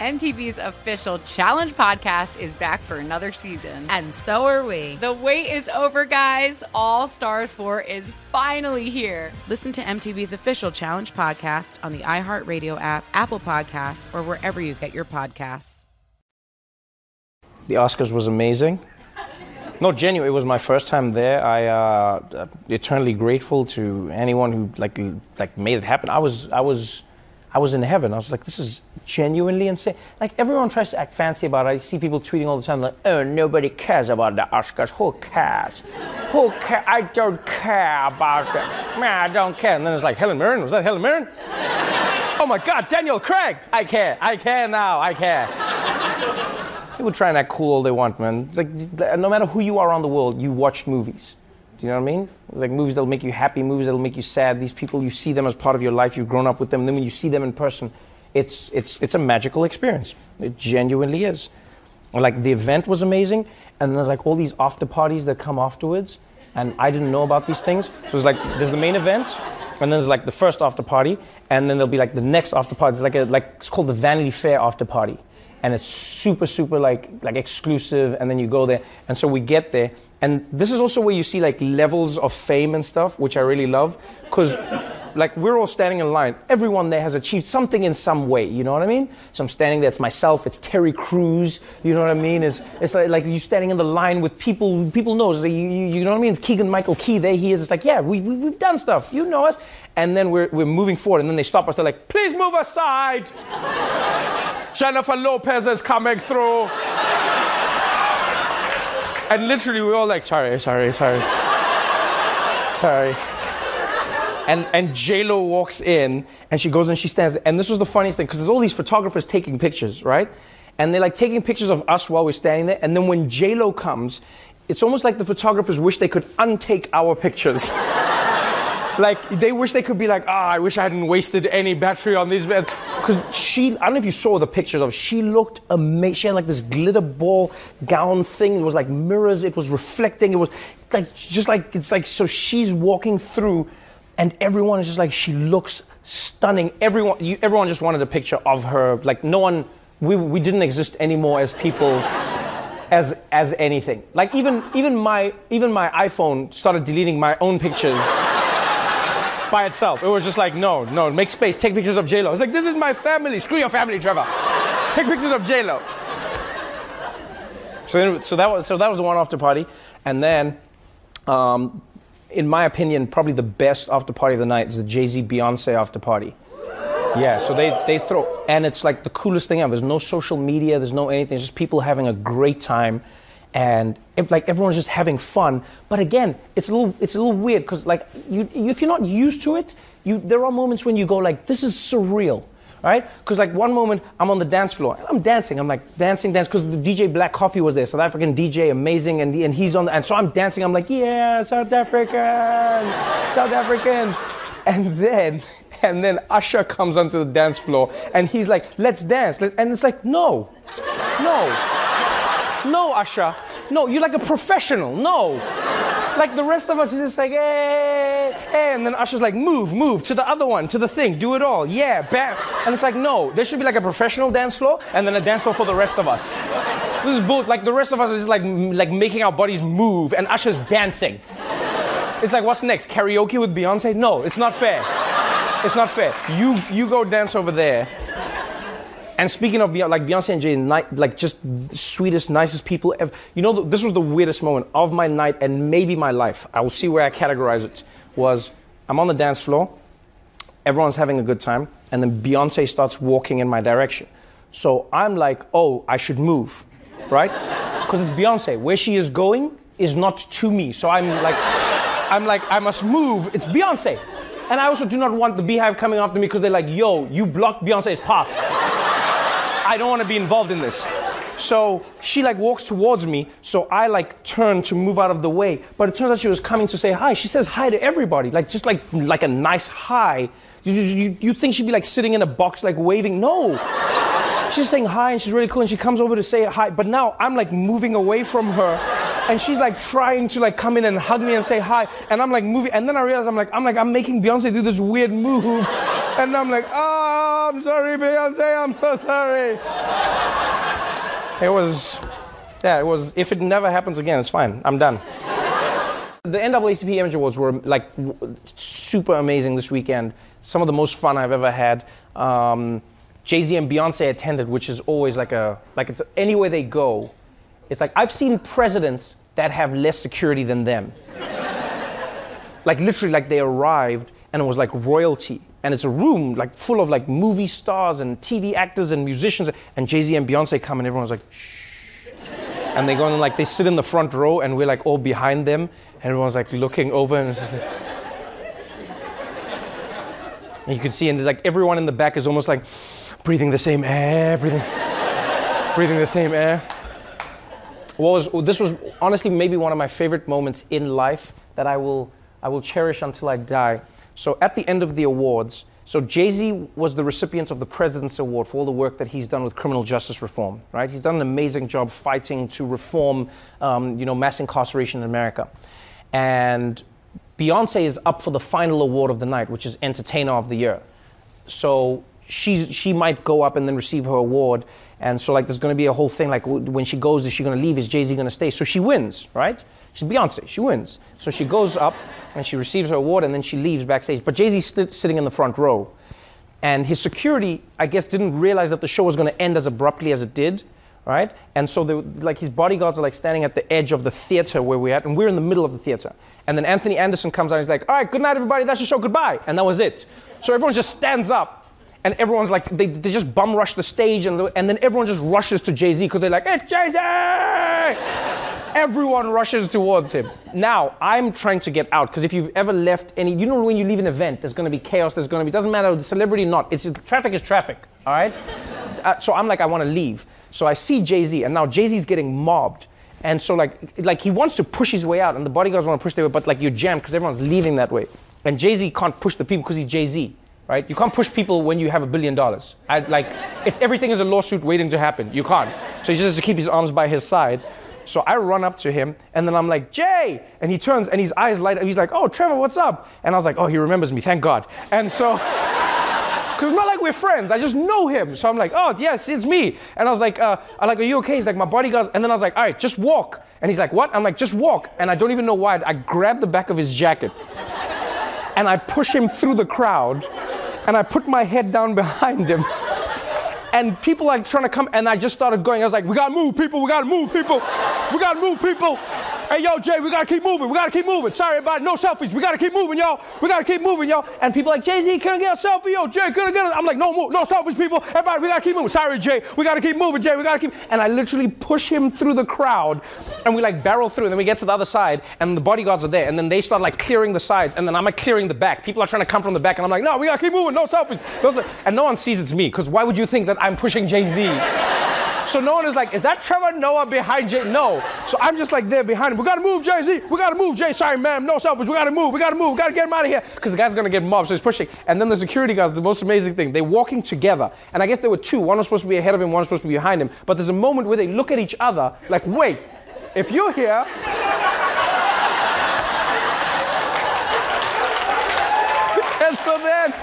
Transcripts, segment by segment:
MTV's official Challenge podcast is back for another season. And so are we. The wait is over, guys. All Stars 4 is finally here. Listen to MTV's official Challenge podcast on the iHeartRadio app, Apple Podcasts, or wherever you get your podcasts. The Oscars was amazing. No, genuine. It was my first time there. I uh, eternally grateful to anyone who like like made it happen. I was I was I was in heaven. I was like, this is genuinely insane. Like everyone tries to act fancy about it. I see people tweeting all the time like, oh, nobody cares about the Oscars. Who cares? Who cares? I don't care about it. Man, I don't care. And then it's like, Helen Mirren? Was that Helen Mirren? oh my God, Daniel Craig. I care. I care now. I care. People try and act cool all they want, man. It's like no matter who you are on the world, you watch movies. Do you know what I mean? It's like movies that'll make you happy, movies that'll make you sad. These people, you see them as part of your life. You've grown up with them. And then when you see them in person, it's it's it's a magical experience. It genuinely is. Like the event was amazing, and there's like all these after parties that come afterwards, and I didn't know about these things. So it's like there's the main event, and then there's like the first after party, and then there'll be like the next after party. It's like a like it's called the Vanity Fair after party, and it's super super like like exclusive. And then you go there, and so we get there, and this is also where you see like levels of fame and stuff, which I really love, because like we're all standing in line. Everyone there has achieved something in some way. You know what I mean? So I'm standing there. It's myself. It's Terry Crews. You know what I mean? It's it's like, like you standing in the line with people. People know. So you, you, you know what I mean? It's Keegan Michael Key. There he is. It's like yeah, we, we we've done stuff. You know us. And then we're we're moving forward. And then they stop us. They're like, please move aside. Jennifer Lopez is coming through. And literally, we were all like, sorry, sorry, sorry. sorry. And, and J-Lo walks in, and she goes and she stands. And this was the funniest thing, because there's all these photographers taking pictures, right? And they're like taking pictures of us while we're standing there. And then when J-Lo comes, it's almost like the photographers wish they could untake our pictures. like they wish they could be like, ah, oh, I wish I hadn't wasted any battery on these. Because she, I don't know if you saw the pictures of. She looked amazing. She had like this glitter ball gown thing. It was like mirrors. It was reflecting. It was like just like it's like so. She's walking through, and everyone is just like she looks stunning. Everyone, you, everyone just wanted a picture of her. Like no one, we we didn't exist anymore as people. As, as anything like even even my even my iphone started deleting my own pictures by itself. It was just like, no, no, make space, take pictures of J-Lo. It's like, this is my family. Screw your family, Trevor. take pictures of J-Lo. So, so, that was, so that was the one after party. And then, um, in my opinion, probably the best after party of the night is the Jay-Z Beyonce after party. Yeah, so they, they throw, and it's like the coolest thing ever. There's no social media, there's no anything, it's just people having a great time and if, like everyone's just having fun. But again, it's a little it's a little weird because like you, if you're not used to it, you there are moments when you go like this is surreal. Right? Because like one moment I'm on the dance floor and I'm dancing. I'm like dancing, dance because the DJ Black Coffee was there, South African DJ, amazing, and and he's on the, and so I'm dancing. I'm like yeah, South Africans, South Africans, and then and then Usher comes onto the dance floor and he's like, let's dance. And it's like, no, no. No, Usher. No, you're like a professional. No. Like the rest of us is just like, hey, hey. And then Usher's like, move, move to the other one, to the thing, do it all. Yeah, bam. And it's like, no, there should be like a professional dance floor and then a dance floor for the rest of us. This is bull. Like the rest of us is just like, like making our bodies move and Usher's dancing. It's like, what's next? Karaoke with Beyonce? No, it's not fair. It's not fair. You, you go dance over there and speaking of like Beyonce and Jay, like just sweetest, nicest people ever. You know, this was the weirdest moment of my night and maybe my life. I will see where I categorize it. Was I'm on the dance floor, everyone's having a good time, and then Beyonce starts walking in my direction. So I'm like, oh, I should move, right? Because it's Beyonce. Where she is going is not to me. So I'm like, I'm like, I must move. It's Beyonce. And I also do not want the Beyhive coming after me because they're like, yo, you blocked Beyonce's path. I don't want to be involved in this. So she like walks towards me, so I like turn to move out of the way. But it turns out she was coming to say hi. She says hi to everybody, like just like like a nice hi. You, you, you think she'd be like sitting in a box, like waving? No. She's saying hi and she's really cool and she comes over to say hi. But now I'm like moving away from her and she's like trying to like come in and hug me and say hi. And I'm like moving and then I realize I'm like, I'm like, I'm making Beyonce do this weird move. And I'm like, oh, I'm sorry, Beyonce, I'm so sorry. It was, yeah, it was, if it never happens again, it's fine. I'm done. The NAACP Image Awards were like super amazing this weekend. Some of the most fun I've ever had. Um, Jay Z and Beyonce attended, which is always like a like it's anywhere they go. It's like I've seen presidents that have less security than them. like literally, like they arrived and it was like royalty, and it's a room like full of like movie stars and TV actors and musicians, and Jay Z and Beyonce come and everyone's like shh, and they go and like they sit in the front row and we're like all behind them, and everyone's like looking over and like. And you can see, and like everyone in the back is almost like breathing the same air, breathing, breathing the same air. What was this was honestly maybe one of my favorite moments in life that I will I will cherish until I die. So at the end of the awards, so Jay Z was the recipient of the President's Award for all the work that he's done with criminal justice reform. Right, he's done an amazing job fighting to reform, um, you know, mass incarceration in America, and Beyonce is up for the final award of the night, which is Entertainer of the Year. So she's, she might go up and then receive her award. And so, like, there's going to be a whole thing like, when she goes, is she going to leave? Is Jay Z going to stay? So she wins, right? She's Beyonce, she wins. So she goes up and she receives her award and then she leaves backstage. But Jay Z's st- sitting in the front row. And his security, I guess, didn't realize that the show was going to end as abruptly as it did right? And so, they, like, his bodyguards are like standing at the edge of the theater where we're at, and we're in the middle of the theater. And then Anthony Anderson comes out and he's like, "All right, good night, everybody. That's the show. Goodbye." And that was it. So everyone just stands up, and everyone's like, they, they just bum rush the stage, and, and then everyone just rushes to Jay Z because they're like, "It's Jay Z!" Everyone rushes towards him. Now, I'm trying to get out because if you've ever left any, you know, when you leave an event, there's going to be chaos. There's going to be doesn't matter the celebrity or not. It's traffic is traffic. All right. Uh, so I'm like, I want to leave. So I see Jay Z, and now Jay Z's getting mobbed. And so like like he wants to push his way out, and the bodyguards want to push their way, but like you're jammed because everyone's leaving that way. And Jay Z can't push the people because he's Jay Z, right? You can't push people when you have a billion dollars. I, like it's everything is a lawsuit waiting to happen. You can't. So he just has to keep his arms by his side. So I run up to him, and then I'm like, Jay! And he turns, and his eyes light up. He's like, Oh, Trevor, what's up? And I was like, Oh, he remembers me, thank God. And so. Because not like we're friends. I just know him. So I'm like, oh, yes, it's me. And I was like, uh, I'm like, are you okay? He's like, my bodyguard. And then I was like, all right, just walk. And he's like, what? I'm like, just walk. And I don't even know why. I grab the back of his jacket and I push him through the crowd and I put my head down behind him. And people like trying to come, and I just started going. I was like, we gotta move, people, we gotta move, people, we gotta move, people. Hey, yo, Jay, we gotta keep moving, we gotta keep moving. Sorry, everybody, no selfies, we gotta keep moving, y'all. We gotta keep moving, y'all. And people like, Jay Z, can I get a selfie? Yo, Jay, I get? I'm like, no, move, no selfies, people. Everybody, we gotta keep moving. Sorry, Jay, we gotta keep moving, Jay, we gotta keep. And I literally push him through the crowd, and we like barrel through, and then we get to the other side, and the bodyguards are there, and then they start like clearing the sides, and then I'm like clearing the back. People are trying to come from the back, and I'm like, no, we gotta keep moving, no selfies. And no one sees it's me, because why would you think that I'm pushing Jay Z? So no one is like, is that Trevor Noah behind Jay? No. So I'm just like there behind him. We gotta move, Jay Z. We gotta move, Jay. Sorry, ma'am. No selfies. We gotta move. We gotta move. We gotta get him out of here. Because the guy's gonna get mobbed, so he's pushing. And then the security guards, the most amazing thing, they're walking together. And I guess there were two. One was supposed to be ahead of him, one was supposed to be behind him. But there's a moment where they look at each other like, wait, if you're here. and so then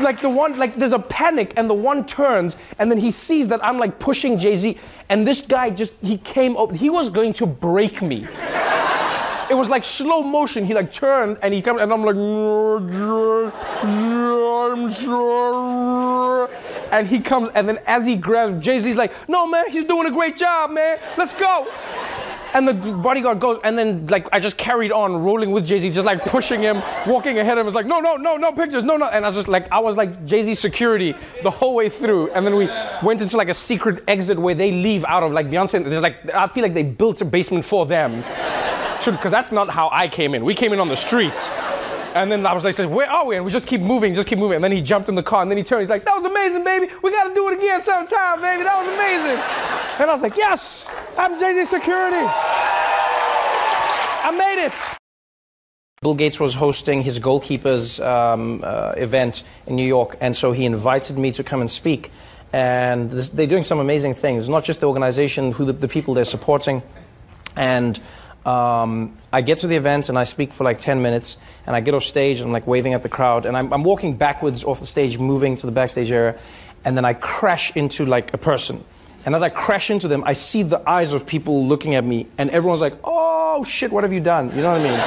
like the one like there's a panic and the one turns and then he sees that i'm like pushing jay-z and this guy just he came up he was going to break me. It was like slow motion. He like turned and he comes and i'm like i'm and he comes and then as he grabs jay-z's like no man he's doing a great job man. Let's go and the bodyguard goes, and then like I just carried on rolling with Jay Z, just like pushing him, walking ahead of him. It's like, no, no, no, no pictures, no, no. And I was just like, I was like Jay Z security the whole way through. And then we went into like a secret exit where they leave out of like Beyonce. There's like, I feel like they built a basement for them. Because that's not how I came in. We came in on the street. And then I was like, where are we? And we just keep moving, just keep moving. And then he jumped in the car and then he turned. He's like, that was amazing, baby. We got to do it again sometime, baby. That was amazing. And I was like, yes, I'm Jay-Z Security. I made it. Bill Gates was hosting his goalkeepers um, uh, event in New York, and so he invited me to come and speak. And this, they're doing some amazing things. Not just the organization, who the, the people they're supporting, and um, I get to the event and I speak for like 10 minutes, and I get off stage and I'm like waving at the crowd, and I'm, I'm walking backwards off the stage, moving to the backstage area, and then I crash into like a person. And as I crash into them, I see the eyes of people looking at me, and everyone's like, oh shit, what have you done? You know what I mean?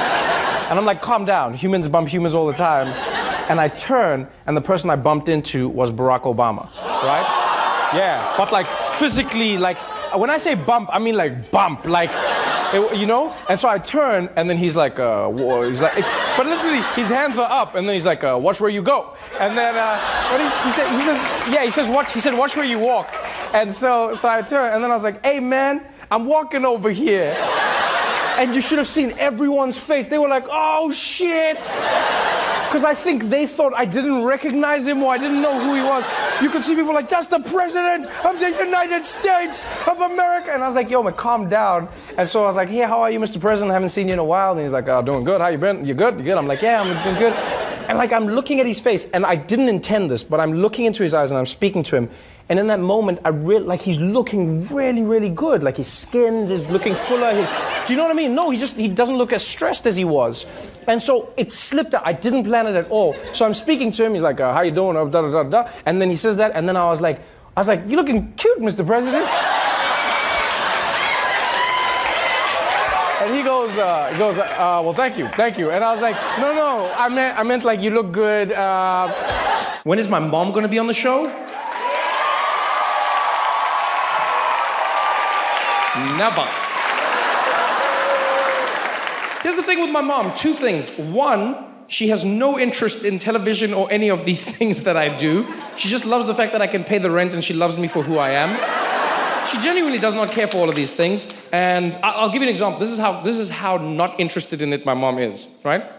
And I'm like, calm down. Humans bump humans all the time. And I turn, and the person I bumped into was Barack Obama, right? Yeah, but like physically, like when I say bump, I mean like bump, like, it, you know? And so I turn, and then he's like, uh, he's like, but literally, his hands are up, and then he's like, uh, watch where you go. And then, uh, what he, he, said, he says, yeah, he says, watch, he said, watch where you walk. And so, so I turn, and then I was like, hey man, I'm walking over here and you should have seen everyone's face. They were like, oh shit. Because I think they thought I didn't recognize him or I didn't know who he was. You could see people like, that's the president of the United States of America. And I was like, yo, man, calm down. And so I was like, hey, how are you, Mr. President? I haven't seen you in a while. And he's like, oh, doing good. How you been? You good? You good? I'm like, yeah, I'm doing good. And like, I'm looking at his face, and I didn't intend this, but I'm looking into his eyes and I'm speaking to him. And in that moment, I really, like, he's looking really, really good. Like, his skin is looking fuller. His, do you know what I mean? No, he just, he doesn't look as stressed as he was. And so it slipped out. I didn't plan it at all. So I'm speaking to him. He's like, uh, how you doing? Uh, da, da, da, da. And then he says that. And then I was like, I was like, you're looking cute, Mr. President. And he goes, uh, he goes, uh, well, thank you, thank you. And I was like, no, no, I meant, I meant like you look good. Uh, when is my mom gonna be on the show? Never. Here's the thing with my mom two things. One, she has no interest in television or any of these things that I do. She just loves the fact that I can pay the rent and she loves me for who I am. She genuinely does not care for all of these things. And I'll give you an example. This is how, this is how not interested in it my mom is, right?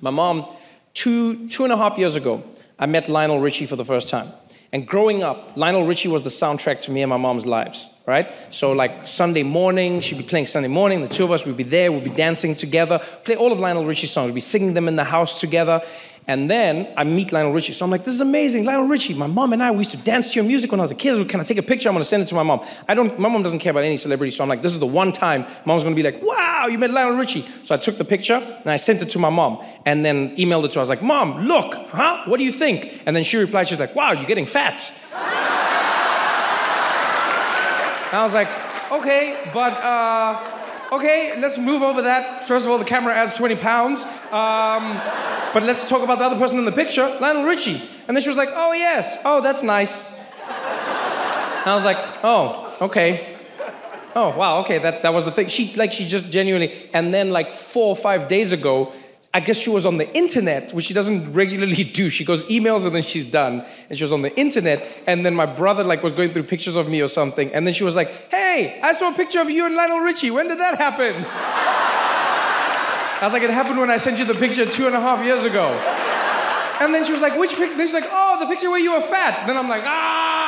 My mom, two, two and a half years ago, I met Lionel Richie for the first time. And growing up, Lionel Richie was the soundtrack to me and my mom's lives, right? So, like Sunday morning, she'd be playing Sunday morning, the two of us would be there, we'd be dancing together, play all of Lionel Richie's songs, we'd be singing them in the house together. And then I meet Lionel Richie. So I'm like, this is amazing. Lionel Richie, my mom and I, we used to dance to your music when I was a kid. Can I take a picture? I'm gonna send it to my mom. I don't, my mom doesn't care about any celebrity. So I'm like, this is the one time mom's gonna be like, wow, you met Lionel Richie. So I took the picture and I sent it to my mom and then emailed it to her. I was like, mom, look, huh? What do you think? And then she replied, she's like, wow, you're getting fat. I was like, okay, but, uh, okay, let's move over that. First of all, the camera adds 20 pounds. Um, but let's talk about the other person in the picture, Lionel Richie. And then she was like, oh, yes. Oh, that's nice. And I was like, oh, okay. Oh, wow, okay, that, that was the thing. She, like, she just genuinely, and then, like, four or five days ago, I guess she was on the internet, which she doesn't regularly do. She goes emails and then she's done. And she was on the internet, and then my brother like was going through pictures of me or something, and then she was like, "Hey, I saw a picture of you and Lionel Richie. When did that happen?" I was like, "It happened when I sent you the picture two and a half years ago." And then she was like, "Which picture?" Then she's like, "Oh, the picture where you were fat." Then I'm like, "Ah!"